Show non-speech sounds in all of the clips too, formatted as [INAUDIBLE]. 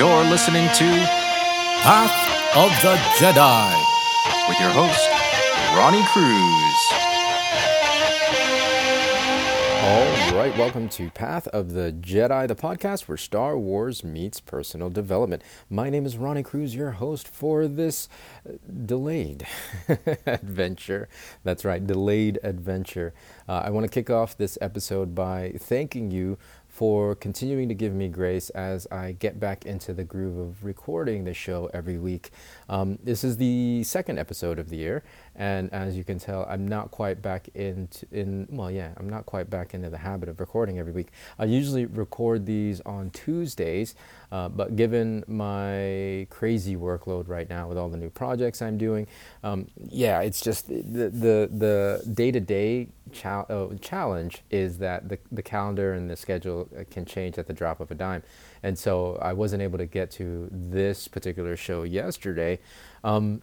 You're listening to Path of the Jedi. with your host, Ronnie Cruz. All right, welcome to Path of the Jedi, the podcast where Star Wars meets personal development. My name is Ronnie Cruz, your host for this uh, delayed [LAUGHS] adventure. That's right, delayed adventure. Uh, I want to kick off this episode by thanking you for continuing to give me grace as I get back into the groove of recording the show every week. Um, this is the second episode of the year, and as you can tell, I'm not quite back into in well, yeah, I'm not quite back into the habit of recording every week. I usually record these on Tuesdays, uh, but given my crazy workload right now with all the new projects I'm doing, um, yeah, it's just the the the day to day challenge is that the the calendar and the schedule uh, can change at the drop of a dime, and so I wasn't able to get to this particular show yesterday. Um,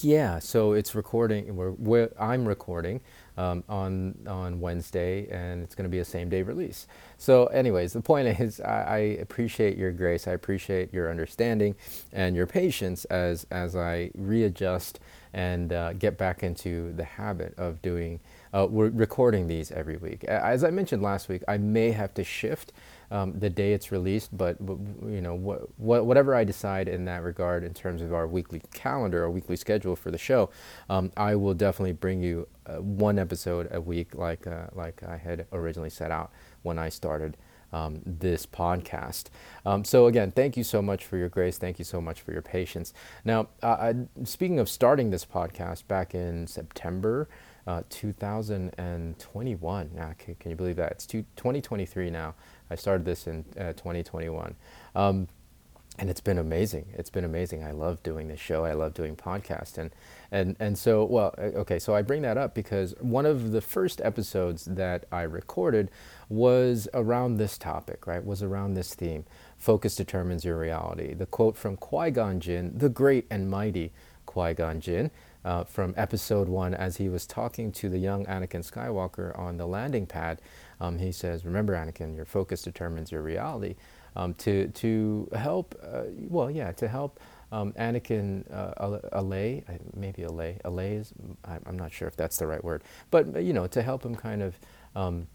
yeah, so it's recording. We're, we're I'm recording um, on on Wednesday, and it's going to be a same day release. So, anyways, the point is, I, I appreciate your grace. I appreciate your understanding and your patience as as I readjust and uh, get back into the habit of doing. Uh, we're recording these every week. As I mentioned last week, I may have to shift um, the day it's released, but you know wh- wh- whatever I decide in that regard in terms of our weekly calendar our weekly schedule for the show, um, I will definitely bring you uh, one episode a week, like uh, like I had originally set out when I started. Um, this podcast. Um, so, again, thank you so much for your grace. Thank you so much for your patience. Now, uh, speaking of starting this podcast back in September uh, 2021, ah, can, can, you believe that? It's two, 2023 now. I started this in uh, 2021. Um, and it's been amazing. It's been amazing. I love doing this show. I love doing podcasts, and and and so well. Okay, so I bring that up because one of the first episodes that I recorded was around this topic. Right, was around this theme. Focus determines your reality. The quote from Qui Gon Jinn, the great and mighty Qui Gon Jinn, uh, from Episode One, as he was talking to the young Anakin Skywalker on the landing pad. Um, he says, "Remember, Anakin, your focus determines your reality." Um, to to help, uh, well, yeah, to help um, Anakin uh, allay, maybe allay, allay is, I'm not sure if that's the right word, but you know, to help him kind of um,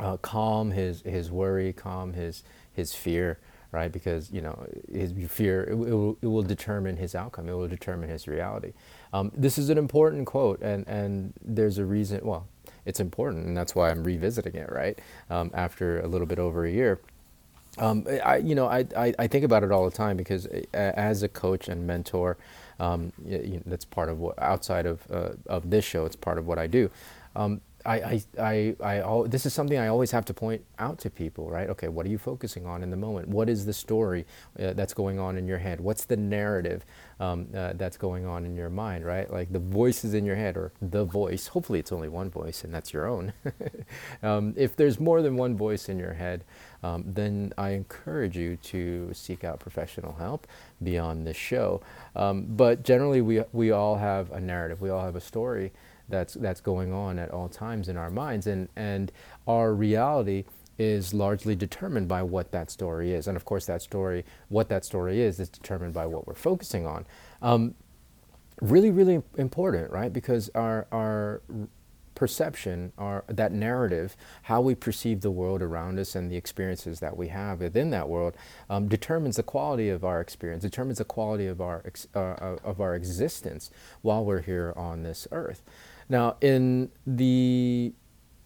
uh, calm his his worry, calm his his fear, right? Because you know, his fear it, it, will, it will determine his outcome. It will determine his reality. Um, this is an important quote, and and there's a reason. Well, it's important, and that's why I'm revisiting it, right? Um, after a little bit over a year. Um, I, you know, I, I, I, think about it all the time because uh, as a coach and mentor, um, you know, that's part of what outside of uh, of this show. It's part of what I do. Um, I, I, I, I, this is something I always have to point out to people, right? Okay, what are you focusing on in the moment? What is the story uh, that's going on in your head? What's the narrative um, uh, that's going on in your mind, right? Like the voices in your head or the voice. Hopefully, it's only one voice and that's your own. [LAUGHS] um, if there's more than one voice in your head, um, then I encourage you to seek out professional help beyond this show. Um, but generally, we, we all have a narrative, we all have a story that's that's going on at all times in our minds. And and our reality is largely determined by what that story is. And of course that story what that story is is determined by what we're focusing on. Um, really really important right? Because our our perception our that narrative how we perceive the world around us and the experiences that we have within that world um, determines the quality of our experience determines the quality of our uh, of our existence while we're here on this earth now, in the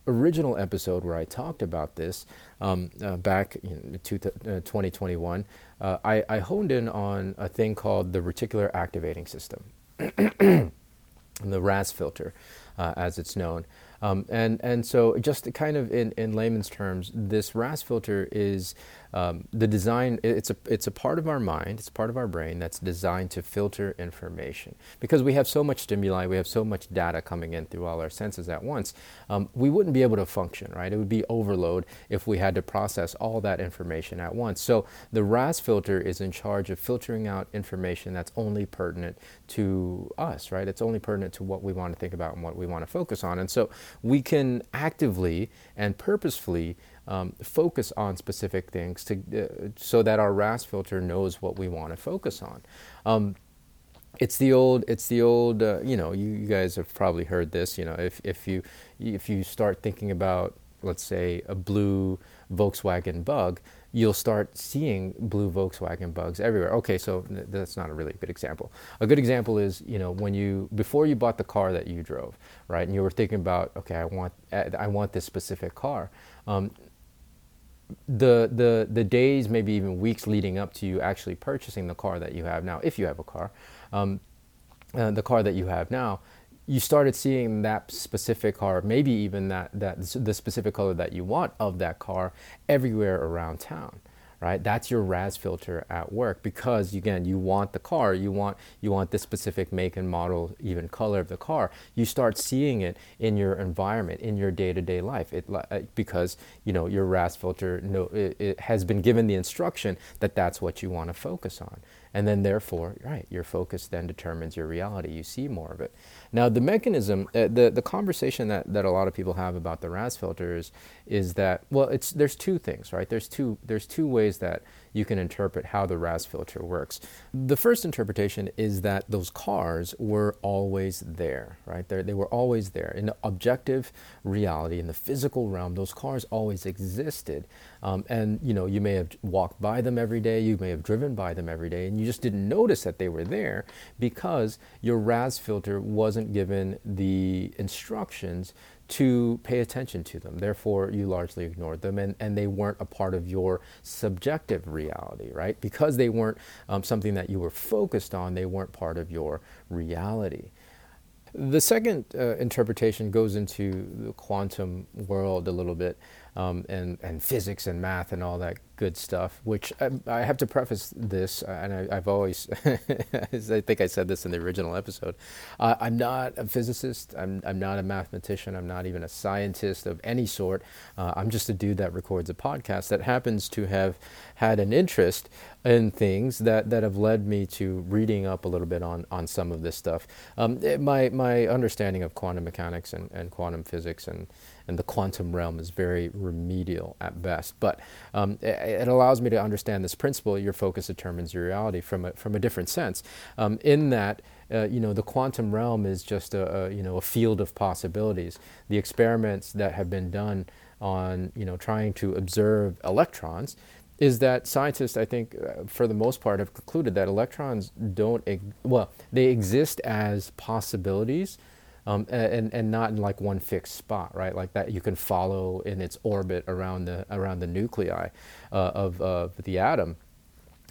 original episode where I talked about this um, uh, back in two, uh, 2021, uh, I, I, honed in on a thing called the reticular activating system, [CLEARS THROAT] the RAS filter, uh, as it's known. Um, and, and so, just kind of in, in layman's terms, this RAS filter is um, the design it's a it's a part of our mind it's part of our brain that's designed to filter information. Because we have so much stimuli we have so much data coming in through all our senses at once um, we wouldn't be able to function right? It would be overload if we had to process all that information at once. So the RAS filter is in charge of filtering out information that's only pertinent to us right? It's only pertinent to what we want to think about and what we we want to focus on. And so we can actively and purposefully um, focus on specific things to, uh, so that our RAS filter knows what we want to focus on. Um, it's the old, it's the old, uh, you know, you, you, guys have probably heard this, you know, if, if you, if you start thinking about, let's say, a blue Volkswagen bug, you'll start seeing blue Volkswagen bugs everywhere. Okay, so that's not a really good example. A good example is, you know, when you before you bought the car that you drove, right, and you were thinking about, okay, I want I want this specific car. Um, the the the days, maybe even weeks leading up to you actually purchasing the car that you have now, if you have a car, um, uh, the car that you have now, you started seeing that specific car, maybe even that that the specific color that you want of that car everywhere around town right? That's your RAS filter at work because again, you want the car, you want you want the specific make and model, even color of the car. You start seeing it in your environment, in your day-to-day life. It uh, because you know your RAS filter no, it, it has been given the instruction that that's what you want to focus on, and then therefore, right, your focus then determines your reality. You see more of it. Now, the mechanism, uh, the the conversation that, that a lot of people have about the RAS filters is that well, it's there's two things, right? There's two there's two ways that you can interpret how the RAS filter works. The first interpretation is that those cars were always there, right? They're, they were always there. In the objective reality, in the physical realm, those cars always existed. Um, and, you know, you may have walked by them every day, you may have driven by them every day, and you just didn't notice that they were there because your RAS filter wasn't given the instructions to pay attention to them. Therefore, you largely ignored them and, and they weren't a part of your subjective reality, right? Because they weren't um, something that you were focused on, they weren't part of your reality. The second uh, interpretation goes into the quantum world a little bit um, and, and physics and math and all that good stuff, which I, I have to preface this, and I, have always, [LAUGHS] I think I said this in the original episode. Uh, I'm not a physicist, I'm, I'm not a mathematician, I'm not even a scientist of any sort. Uh, I'm just a dude that records a podcast that happens to have had an interest in things that, that have led me to reading up a little bit on, on some of this stuff. Um, it, my, my understanding of quantum mechanics and, and quantum physics and and the quantum realm is very remedial at best. But um, it, it, allows me to understand this principle: your focus determines your reality from a, from a different sense. Um, in that, uh, you know, the quantum realm is just a, a, you know a field of possibilities. The experiments that have been done on you know trying to observe electrons is that scientists, I think, uh, for the most part, have concluded that electrons don't, well, they exist as possibilities, um, and and not in like one fixed spot, right? Like that you can follow in its orbit around the around the nuclei uh, of of the atom.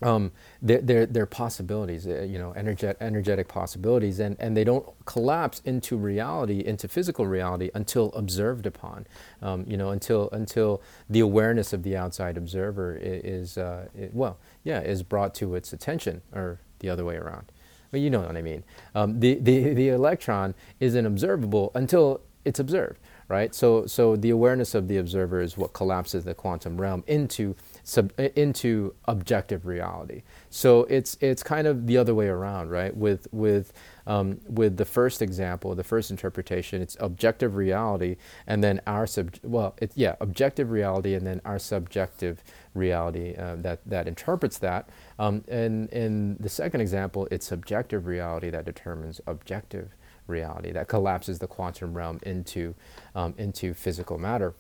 Um, they're, they're, they're, possibilities, uh, you know, energet, energetic possibilities, and, and they don't collapse into reality, into physical reality, until observed upon, um, you know, until until the awareness of the outside observer is, uh, it, well, yeah, is brought to its attention, or the other way around. Well, you know what I mean. Um, the, the, the electron isn't observable until it's observed, right? So, so the awareness of the observer is what collapses the quantum realm into, sub, into objective reality. So it's, it's kind of the other way around, right? With, with, um, with the first example, the first interpretation, it's objective reality, and then our sub, well, it's, yeah, objective reality, and then our subjective reality uh, that, that interprets that. Um, and in the second example, it's subjective reality that determines objective reality, that collapses the quantum realm into, um, into physical matter.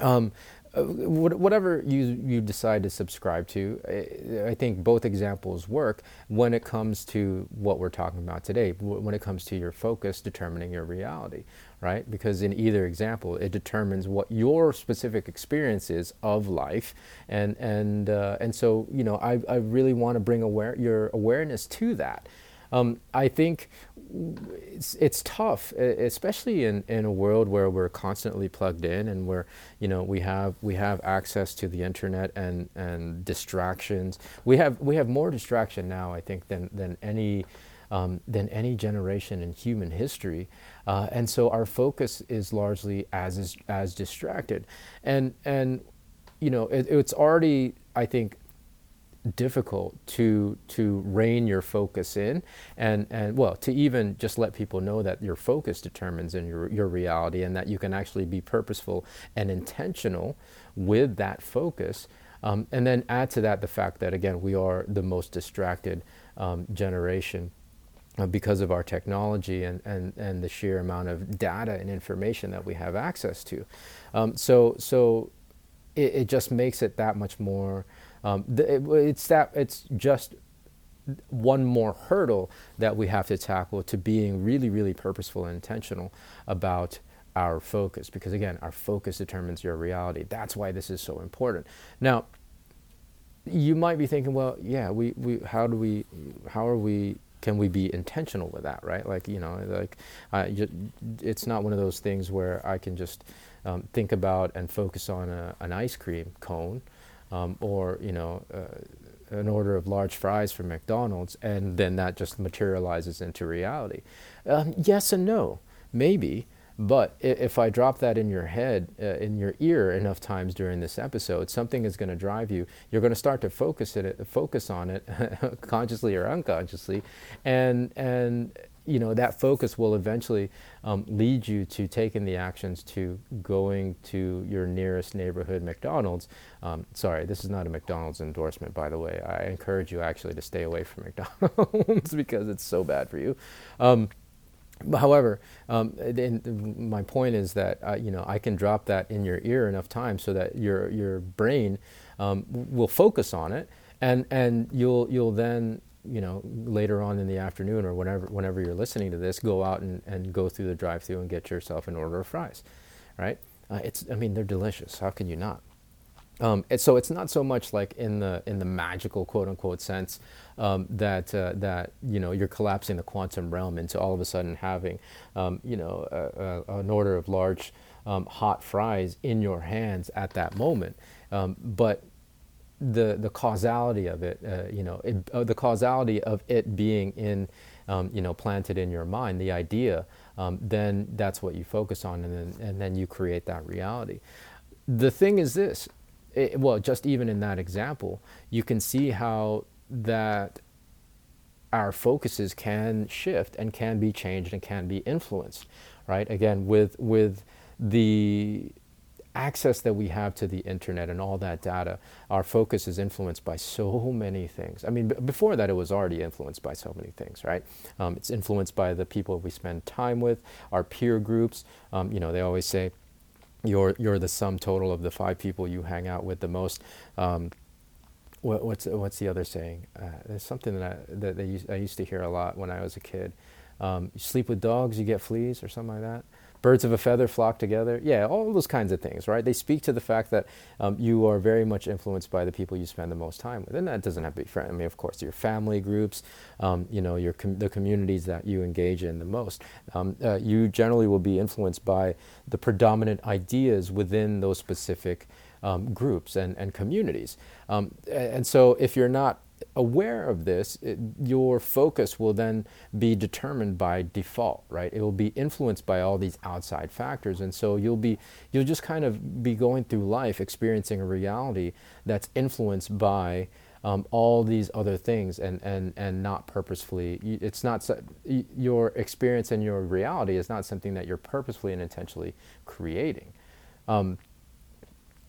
Um, whatever you, you decide to subscribe to, I think both examples work when it comes to what we're talking about today, when it comes to your focus determining your reality, right? Because in either example, it determines what your specific experience is of life. And, and, uh, and so, you know, I, I really want to bring aware, your awareness to that. Um, I think it's, it's tough, especially in, in a world where we're constantly plugged in and where you know we have we have access to the internet and, and distractions. We have we have more distraction now, I think, than than any um, than any generation in human history, uh, and so our focus is largely as as distracted, and and you know it, it's already I think difficult to to rein your focus in and and well to even just let people know that your focus determines in your your reality and that you can actually be purposeful and intentional with that focus. Um, and then add to that the fact that again we are the most distracted um, generation uh, because of our technology and, and, and the sheer amount of data and information that we have access to. Um, so so it, it just makes it that much more um, it, it's that it's just one more hurdle that we have to tackle to being really, really purposeful and intentional about our focus. Because again, our focus determines your reality. That's why this is so important. Now, you might be thinking, well, yeah, we, we how do we, how are we can we be intentional with that, right? Like, you know, like, it's not one of those things where I can just um, think about and focus on a, an ice cream cone um, or you know uh, an order of large fries from McDonald's, and then that just materializes into reality. Um, yes and no, maybe. But if I drop that in your head, uh, in your ear enough times during this episode, something is going to drive you. You're going to start to focus it, focus on it, [LAUGHS] consciously or unconsciously, and and you know that focus will eventually um, lead you to taking the actions to going to your nearest neighborhood McDonald's. Um, sorry, this is not a McDonald's endorsement, by the way. I encourage you actually to stay away from [LAUGHS] McDonald's because it's so bad for you. Um, however, um, my point is that uh, you know I can drop that in your ear enough times so that your your brain um, will focus on it, and and you'll you'll then you know, later on in the afternoon or whenever, whenever you're listening to this, go out and, and go through the drive through and get yourself an order of fries, right? Uh, it's, I mean, they're delicious. How can you not? Um, so it's not so much like in the in the magical quote unquote sense um, that uh, that you know you're collapsing the quantum realm into all of a sudden having um, you know a, a, an order of large um, hot fries in your hands at that moment. Um, but the the causality of it, uh, you know, it, uh, the causality of it being in, um, you know, planted in your mind, the idea, um, then that's what you focus on, and then and then you create that reality. The thing is this, it, well, just even in that example, you can see how that our focuses can shift and can be changed and can be influenced, right? Again, with with the access that we have to the internet and all that data, our focus is influenced by so many things. I mean, b- before that, it was already influenced by so many things, right? Um, it's influenced by the people we spend time with, our peer groups. Um, you know, they always say, you're, you're the sum total of the five people you hang out with the most. Um, what, what's, what's the other saying? Uh, there's something that, I, that used, I used to hear a lot when I was a kid. Um, you sleep with dogs, you get fleas, or something like that birds of a feather flock together. Yeah, all those kinds of things, right? They speak to the fact that um, you are very much influenced by the people you spend the most time with, and that doesn't have to be friends. I mean, of course, your family groups, um, you know, your com- the communities that you engage in the most. Um, uh, you generally will be influenced by the predominant ideas within those specific um, groups and, and communities. Um, and so, if you're not aware of this, it, your focus will then be determined by default, right? It will be influenced by all these outside factors, and so you'll be you'll just kind of be going through life experiencing a reality that's influenced by um, all these other things, and and and not purposefully. It's not your experience and your reality is not something that you're purposefully and intentionally creating. Um,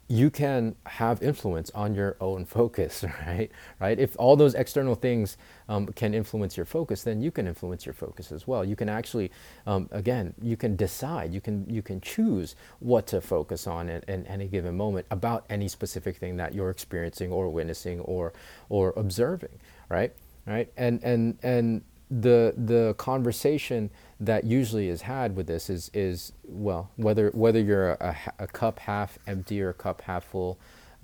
you can have influence on your own [LAUGHS] focus, right? Right. If all those external things um, can influence your focus, then you can influence your focus as well. You can actually, um, again, you can decide. You can you can choose what to focus on in, in any given moment about any specific thing that you're experiencing or witnessing or or observing, right? Right. And and and the the conversation that usually is had with this is is well whether whether you're a, a, cup half empty or a cup half full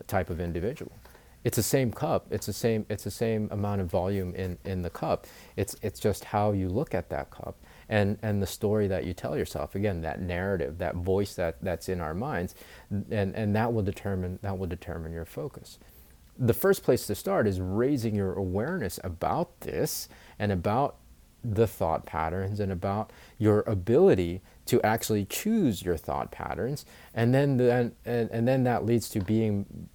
type of individual. It's the same cup. It's the same it's the same amount of volume in in the cup. It's it's just how you look at that cup and and the story that you tell yourself. Again that narrative that voice that that's in our minds and and that will determine that will determine your focus the first place to start is raising your awareness about this and about the thought patterns and about your ability to actually choose your thought patterns and then then and, and then that leads to being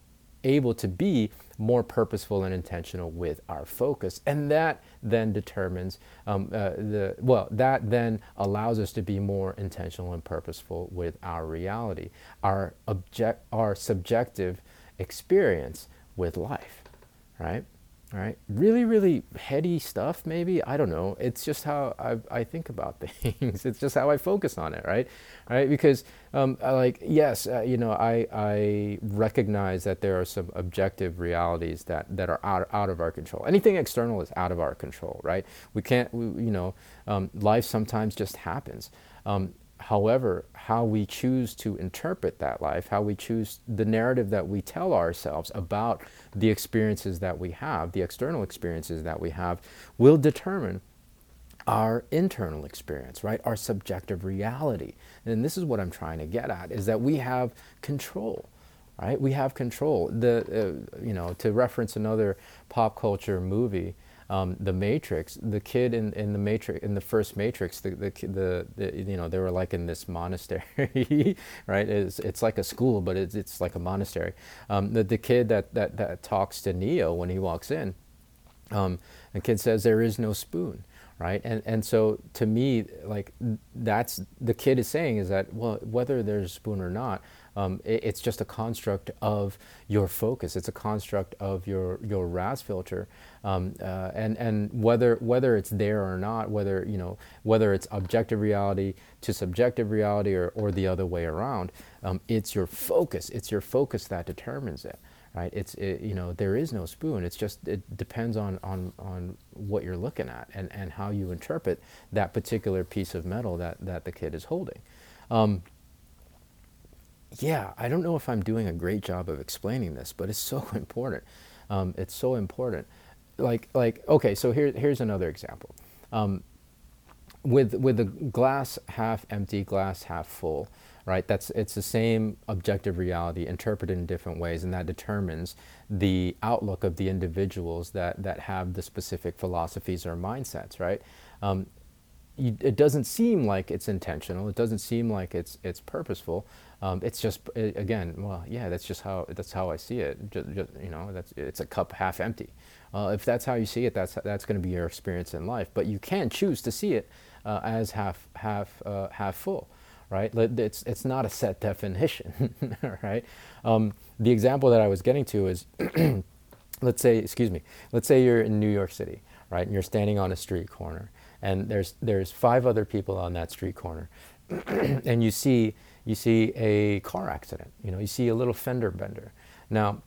able to be more purposeful and intentional with our focus. And that then determines um, uh, the, well, that then allows us to be more intentional and purposeful with our reality, our, object, our subjective experience with life, right? right? Really, really heady stuff, maybe. I don't know. It's just how I, I think about [LAUGHS] things. it's just how I focus on it, right? Right? Because, um, like, yes, uh, you know, I, I recognize that there are some objective realities that, that are out, out of our control. Anything external is out of our control, right? We can't, we, you know, um, life sometimes just happens. Um, However, how we choose to interpret that life, how we choose the narrative that we tell ourselves about the experiences that we have, the external experiences that we have, will determine our internal experience, right? Our subjective reality. And this is what I'm trying to get at is that we have control, right? We have control. The uh, you know, to reference another pop culture movie, um, the Matrix, the kid in, in the Matrix, in the first Matrix, the, the, the, the you know, they were like in this monastery, [LAUGHS] right? It's, it's like a school, but it's, it's like a monastery. Um, the, the kid that, that, that talks to Neo when he walks in, um, the kid says, there is no spoon right and and so to me like that's the kid is saying is that well whether there's a spoon or not um, it, it's just a construct of your focus. It's a construct of your your RAS filter, um, uh, and and whether whether it's there or not, whether you know whether it's objective reality to subjective reality or, or the other way around, um, it's your focus. It's your focus that determines it right? It's it, you know there is no spoon. It's just it depends on on on what you're looking at and and how you interpret that particular piece of metal that that the kid is holding. Um, yeah, I don't know if I'm doing a great job of explaining this, but it's [LAUGHS] so important. Um, it's so important. Like, like, okay, so here, here's another example. Um, with with the glass half empty, glass half full, right? That's it's the same objective reality interpreted in different ways, and that determines the outlook of the individuals that that have the specific philosophies or mindsets, right? Um, you, it doesn't seem like it's intentional. It doesn't seem like it's it's purposeful. Um, it's just it, again, well, yeah, that's just how that's how I see it. Just, just, you know, that's it's a cup half empty. Uh, if that's how you see it, that's that's going to be your experience in life. But you can choose to see it uh, as half half uh, half full, right? It's it's not a set definition, [LAUGHS] right? Um, the example that I was getting to is, [CLEARS THROAT] let's say, excuse me, let's say you're in New York City, right, and you're standing on a street corner, and there's there's five other people on that street corner, [CLEARS THROAT] and you see you see a car accident, you know, you see a little fender bender. Now,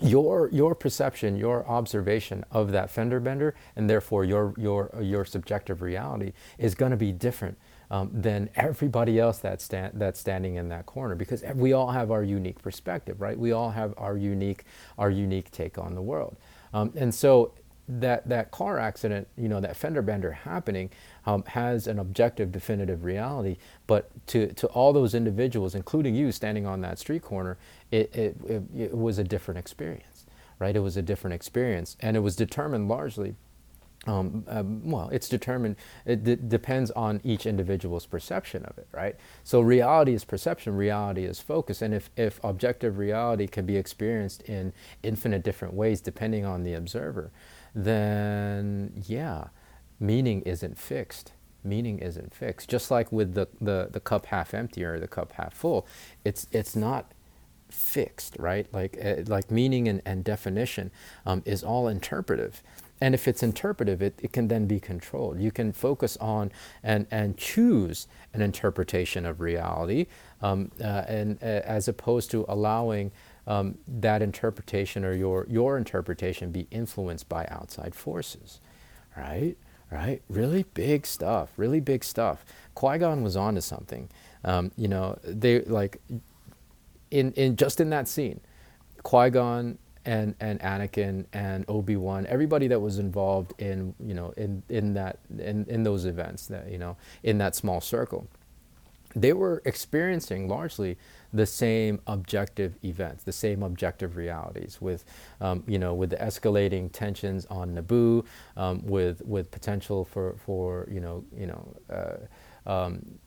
your your perception, your observation of that fender bender, and therefore your your your subjective reality is going to be different um, than everybody else that's stand, that's standing in that corner because we all have our unique perspective, right? We all have our unique our unique take on the world, um, and so that that car accident, you know, that fender bender happening um, has an objective, definitive reality. But to, to all those individuals, including you standing on that street corner, it, it, it, it was a different experience, right? It was a different experience. And it was determined largely um, um, well, it's determined, it d- depends on each individual's perception of it, right? So reality is perception, reality is focus. And if, if objective reality can be experienced in infinite different ways depending on the observer, then yeah, meaning isn't fixed. Meaning isn't fixed. Just like with the, the, the cup half empty or the cup half full, it's, it's not fixed, right? Like, uh, like meaning and, and definition um, is all interpretive. And if it's interpretive, it, it can then be controlled. You can focus on and, and choose an interpretation of reality um, uh, and, uh, as opposed to allowing um, that interpretation or your, your interpretation be influenced by outside forces, right? Right? Really big stuff, really big stuff. Qui Gon was onto something. Um, you know, they like in in just in that scene, Qui Gon and and Anakin and Obi Wan, everybody that was involved in you know in in that in in those events that you know in that small circle, they were experiencing largely the same objective events, the same objective realities, with um, you know with the escalating tensions on Naboo, um, with with potential for for you know you know. Uh, um,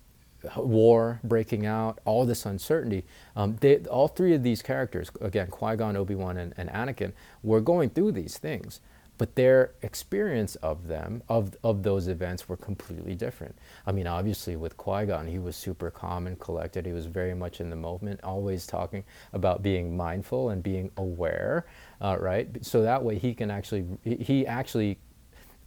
war breaking out, all this uncertainty. Um, they, all three of these characters, again, Qui Gon, Obi Wan, and, and Anakin, were going through these things but their experience of them, of, of those events, were completely different. I mean, obviously, with Qui Gon, he was super calm and collected. He was very much in the moment, always talking about being mindful and being aware, uh, right? So that way he can actually, he actually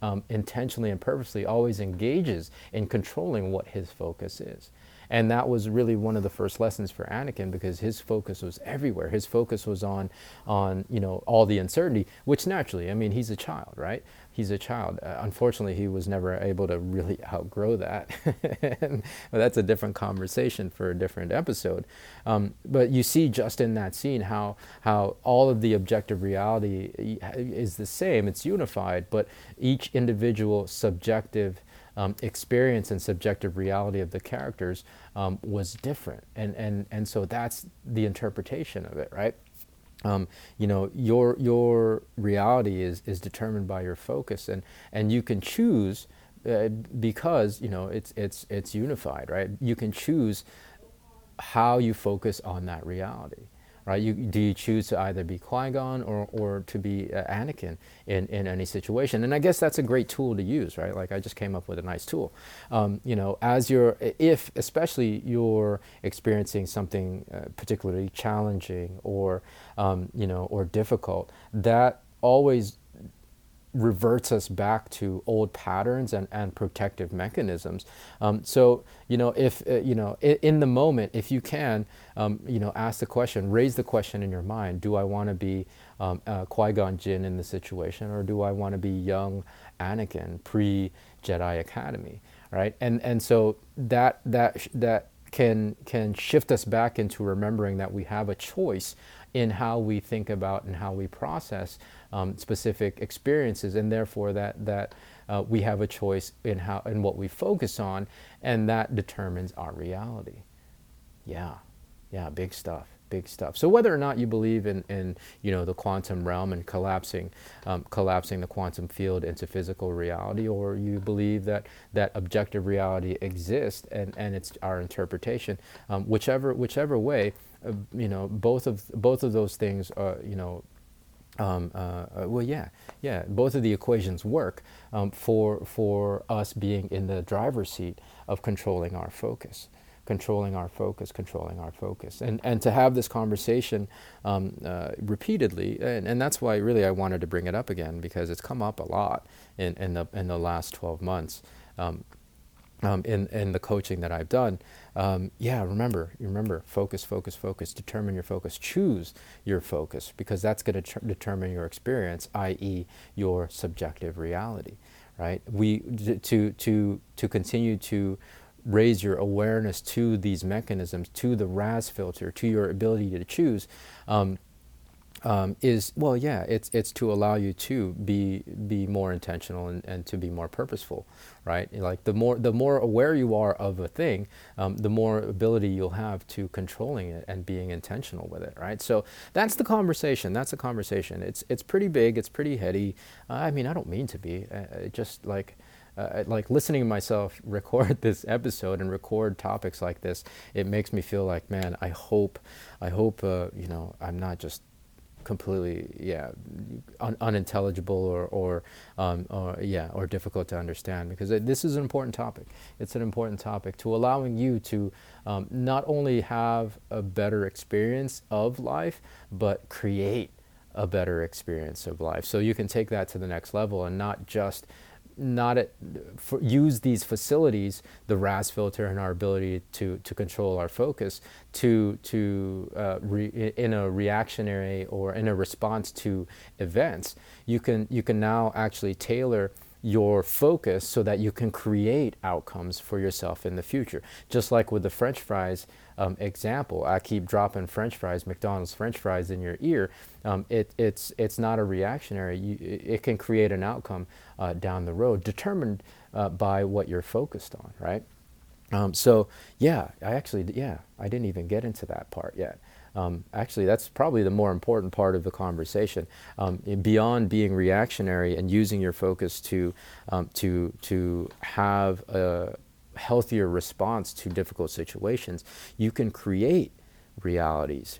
um, intentionally and purposely always engages in controlling what his focus is. And that was really one of the first lessons for Anakin because his focus was everywhere. His focus was on, on you know, all the uncertainty, which naturally, I mean, he's a child, right? He's a child. Uh, unfortunately, he was never able to really [LAUGHS] outgrow that. and, that's a different conversation for a different episode. Um, but you see just in that scene how, how all of the objective reality is the same, it's unified, but each individual subjective um, experience and subjective reality of the characters um, was different. And, and, and so that's the interpretation of it, right? Um, you know, your, your reality is, is determined by your focus, and, and you can choose uh, because, you know, it's, it's, it's unified, right? You can choose how you focus on that reality right? You, do you choose to either be Qui-Gon or, or to be uh, Anakin in, in any situation? And I guess that's a great tool to use, right? Like I just came up with a nice tool. Um, you know, as you're, if especially you're experiencing something uh, particularly challenging or, um, you know, or difficult, that always reverts us back to old patterns and, and protective mechanisms. Um, so, you know, if, uh, you know, in, in, the moment, if you can, um, you know, ask the question, raise the question in your mind, do I want to be um, uh, Qui-Gon Jinn in the situation or do I want to be young Anakin pre-Jedi Academy, right? And, and so that, that, that can, can shift us back into remembering that we have a choice in how we think about and how we process um, specific experiences, and therefore that that uh, we have a choice in how in what we focus on, and that determines our reality. Yeah, yeah, big stuff big stuff. So whether or not you believe in, in you know the quantum realm and collapsing um, collapsing the quantum field into physical reality, or you believe that that objective reality exists and, and it's our interpretation, um, whichever whichever way, uh, you know both of both of those things are you know um, uh, uh, well, yeah, yeah. Both of the equations work um, for for us being in the driver's seat of controlling our focus, controlling our focus, controlling our focus, and and to have this conversation um, uh, repeatedly, and, and that's why really I wanted to bring it up again because it's come up a lot in in the in the last twelve months. Um, um, in, in the coaching that I've done, um, yeah, remember, remember, focus, focus, focus. Determine your focus. Choose your focus because that's going to tr- determine your experience, i.e., your subjective reality. Right? We to to to continue to raise your awareness to these mechanisms, to the RAS filter, to your ability to choose. Um, um, is well, yeah, it's it's to allow you to be be more intentional and, and to be more purposeful, right? Like the more the more aware you are of a thing, um, the more ability you'll have to controlling it and being intentional with it, right? So that's the conversation. That's the conversation. It's it's pretty big. It's pretty heady. Uh, I mean, I don't mean to be. Uh, just like. Uh, like listening to myself [LAUGHS] record this episode and record topics like this, it makes me feel like, man, I hope, I hope, uh, you know, I'm not just completely yeah un- unintelligible or or, um, or yeah or difficult to understand because it, this is an important topic. It's an important topic to allowing you to um, not only have a better experience of life but create a better experience of life. So you can take that to the next level and not just not at, for, use these facilities, the RAS filter and our ability to, to control our focus, to, to uh, re, in a reactionary or in a response to events. You can, you can now actually tailor your focus so that you can create outcomes for yourself in the future. Just like with the French fries um, example, I keep dropping French fries, McDonald's French fries in your ear. Um, it, it's, it's not a reactionary, you, it can create an outcome uh, down the road determined uh, by what you're focused on, right? Um, so, yeah, I actually, yeah, I didn't even get into that part yet. Um, actually, that's probably the more important part of the conversation. Um, beyond being reactionary and using your focus to um, to to have a, healthier response to difficult situations, you can create realities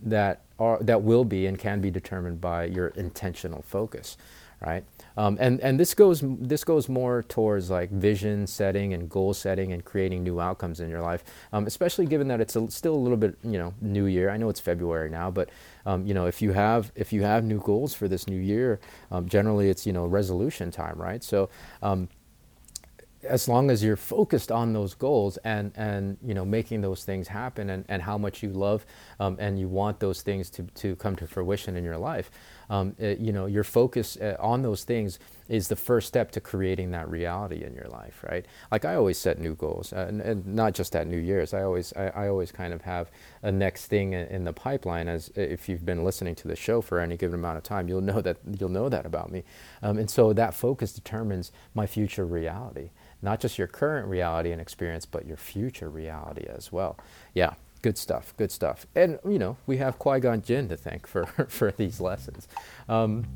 that are that will be and can be determined by your intentional focus right? Um, and and this goes this goes more towards like vision setting and goal setting and creating new outcomes in your life um, especially given that it's a, still a little bit you know new year. I know it's february now but um, you know if you have if you have new goals for this new year um, generally it's you know resolution time right? So um, as long as you're focused on those goals and and you know making those things happen and, and how much you love um, and you want those things to, to come to fruition in your life um, it, you know your focus uh, on those things is the first step to creating that reality in your life right like i always set new goals uh, and, and, not just at new year's i always I, I, always kind of have a next thing in the pipeline as if you've been listening to the show for any given amount of time you'll know that you'll know that about me um, and so that focus determines my future reality not just your current reality and experience, but your future reality as well. Yeah, good stuff, good stuff. And, you know, we have Qui Gon Jinn to thank for, [LAUGHS] for these lessons. Um,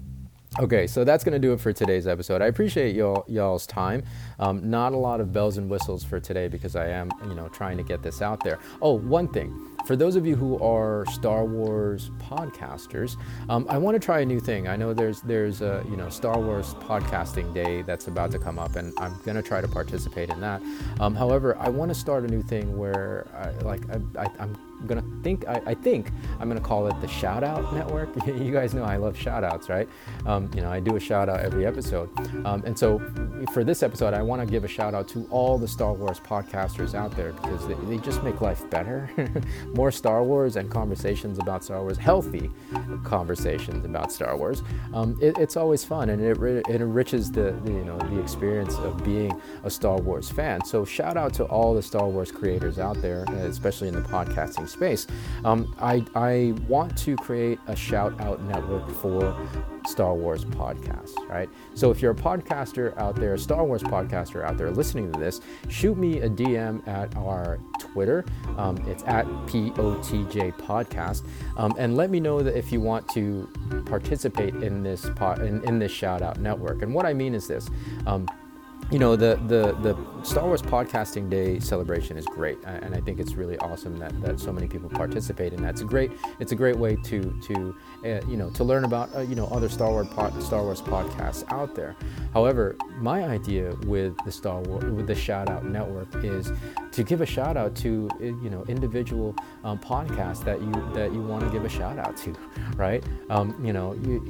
Okay, so that's going to do it for today's episode. I appreciate y'all y'all's time. Um, not a lot of bells and whistles for today because I am, you know, trying to get this out there. Oh, one thing for those of you who are Star Wars podcasters, um, I want to try a new thing. I know there's there's a you know Star Wars podcasting day that's about to come up, and I'm gonna try to participate in that. Um, however, I want to start a new thing where I, like I, am gonna think I, I, think I'm gonna call it the Shout Out Network. [LAUGHS] you guys know I love shout outs, right? Um, you know I do a shout out every episode, um, and so for this episode, I want to give a shout out to all the Star Wars podcasters out there because they, they just make life better. [LAUGHS] more Star Wars and conversations about Star Wars, healthy conversations about Star Wars. Um, it, it's always fun and it, it enriches the, the, you know the experience of being a Star Wars fan. So shout out to all the Star Wars creators out there, especially in the podcasting space. Um, I, I want to create a shout out network for Star Wars podcasts, right? So if you're a podcaster out there, a Star Wars podcaster out there listening to this, shoot me a DM at our Twitter. Um, it's at POTJ Podcast. Um, and let me know that if you want to participate in this, in, in this shout out network. And what I mean is this. Um, you know the, the the Star Wars podcasting day celebration is great, and I think it's really awesome that, that so many people participate in that. It's a great it's a great way to to uh, you know to learn about uh, you know other Star Wars Star Wars podcasts out there. However, my idea with the Star Wars with the Shout Out Network is to give a shout out to uh, you know individual um, podcasts that you that you want to give a shout out to, right? Um, you know you,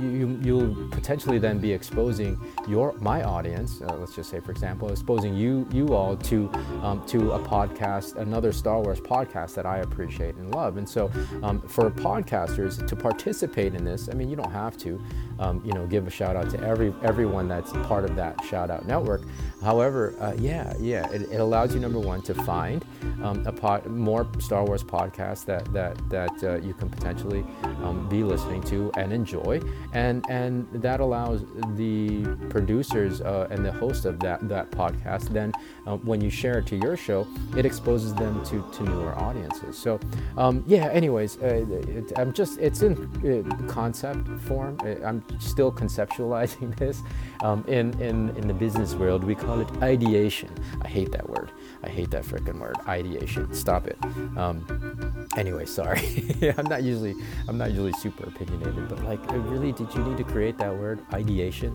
you you'll potentially then be exposing your my audience. Uh, let's just say, for example, exposing you you all to um, to a podcast, another Star Wars podcast that I appreciate and love. And so, um, for podcasters to participate in this, I mean, you don't have to, um, you know, give a shout out to every everyone that's part of that shout out network. However, uh, yeah, yeah, it, it, allows you number one to find um, a pod, more Star Wars podcasts that that that uh, you can potentially um, be listening to and enjoy, and and that allows the producers uh, and the host of that that podcast then uh, when you share it to your show, it exposes them to to newer audiences. So um, yeah, anyways, uh, it, I'm just it's in uh, concept form. I'm still conceptualizing [LAUGHS] this um, in in in the business world. We call it ideation. I hate that word. I hate that freaking word. Ideation. Stop it. Um, anyway, sorry. [LAUGHS] I'm not usually I'm not usually super opinionated, but like, really, did you need to create that word? Ideation.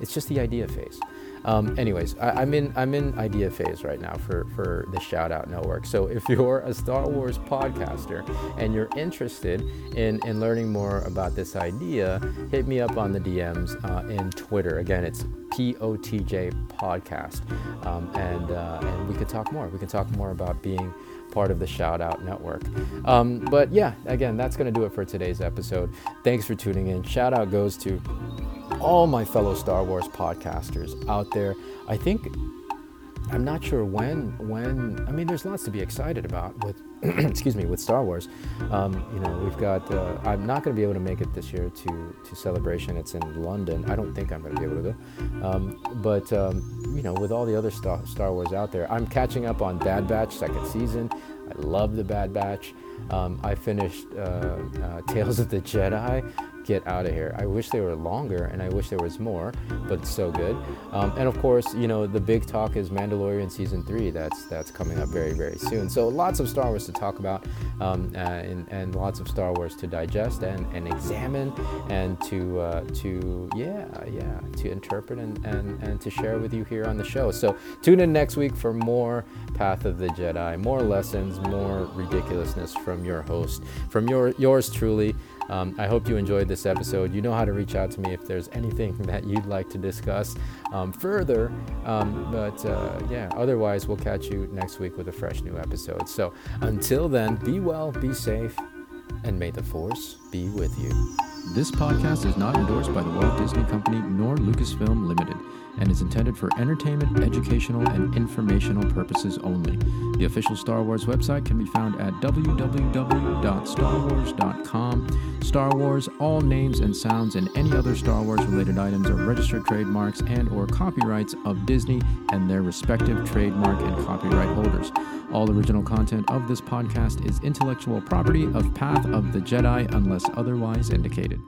It's just the idea phase. Um, anyways, I, am in I'm in idea phase right now for for the Shout Out Network. So if you're a Star Wars podcaster and you're interested in in learning more about this idea, hit me up on the DMs uh, in Twitter. Again, it's POTJ Podcast, um, and uh, and we could talk more. We can talk more about being part of the Shout Out Network. Um, but yeah, again, that's going to do it for today's episode. Thanks for tuning in. Shout out goes to all my fellow Star Wars podcasters out there. I think I'm not sure when when I mean there's lots to be excited about with [CLEARS THROAT] excuse me with Star Wars. Um, you know we've got uh, I'm not going to be able to make it this year to to celebration. It's in London. I don't think I'm going to be able to go. Um, but um, you know with all the other Star, Star Wars out there, I'm catching up on Bad Batch second season. I love the Bad Batch. Um, I finished uh, uh, Tales of the Jedi get out of here. I wish they were longer, and I wish there was more, but so good. Um, and of course, you know, the big talk is Mandalorian season three. That's that's coming up very very soon. So lots of Star Wars to talk about, um, uh, and, and lots of Star Wars to digest and, and examine, and to uh, to yeah yeah to interpret and, and and to share with you here on the show. So tune in next week for more Path of the Jedi, more lessons, more ridiculousness from your host, from your yours truly. Um, I hope you enjoyed this episode. You know how to reach out to me if there's anything [LAUGHS] that you'd like to discuss um, further. Um, but uh, yeah, otherwise, we'll catch you next week with a fresh new episode. So until then, be well, be safe, and may the Force be with you. This podcast is not endorsed by the Walt Disney Company nor Lucasfilm Limited and is intended for entertainment, educational, and informational purposes only. The official Star Wars website can be found at www.starwars.com. Star Wars, all names and sounds and any other Star Wars related items are registered trademarks and or copyrights of Disney and their respective trademark and copyright holders. All original content of this podcast is intellectual property of Path of the Jedi unless otherwise indicated.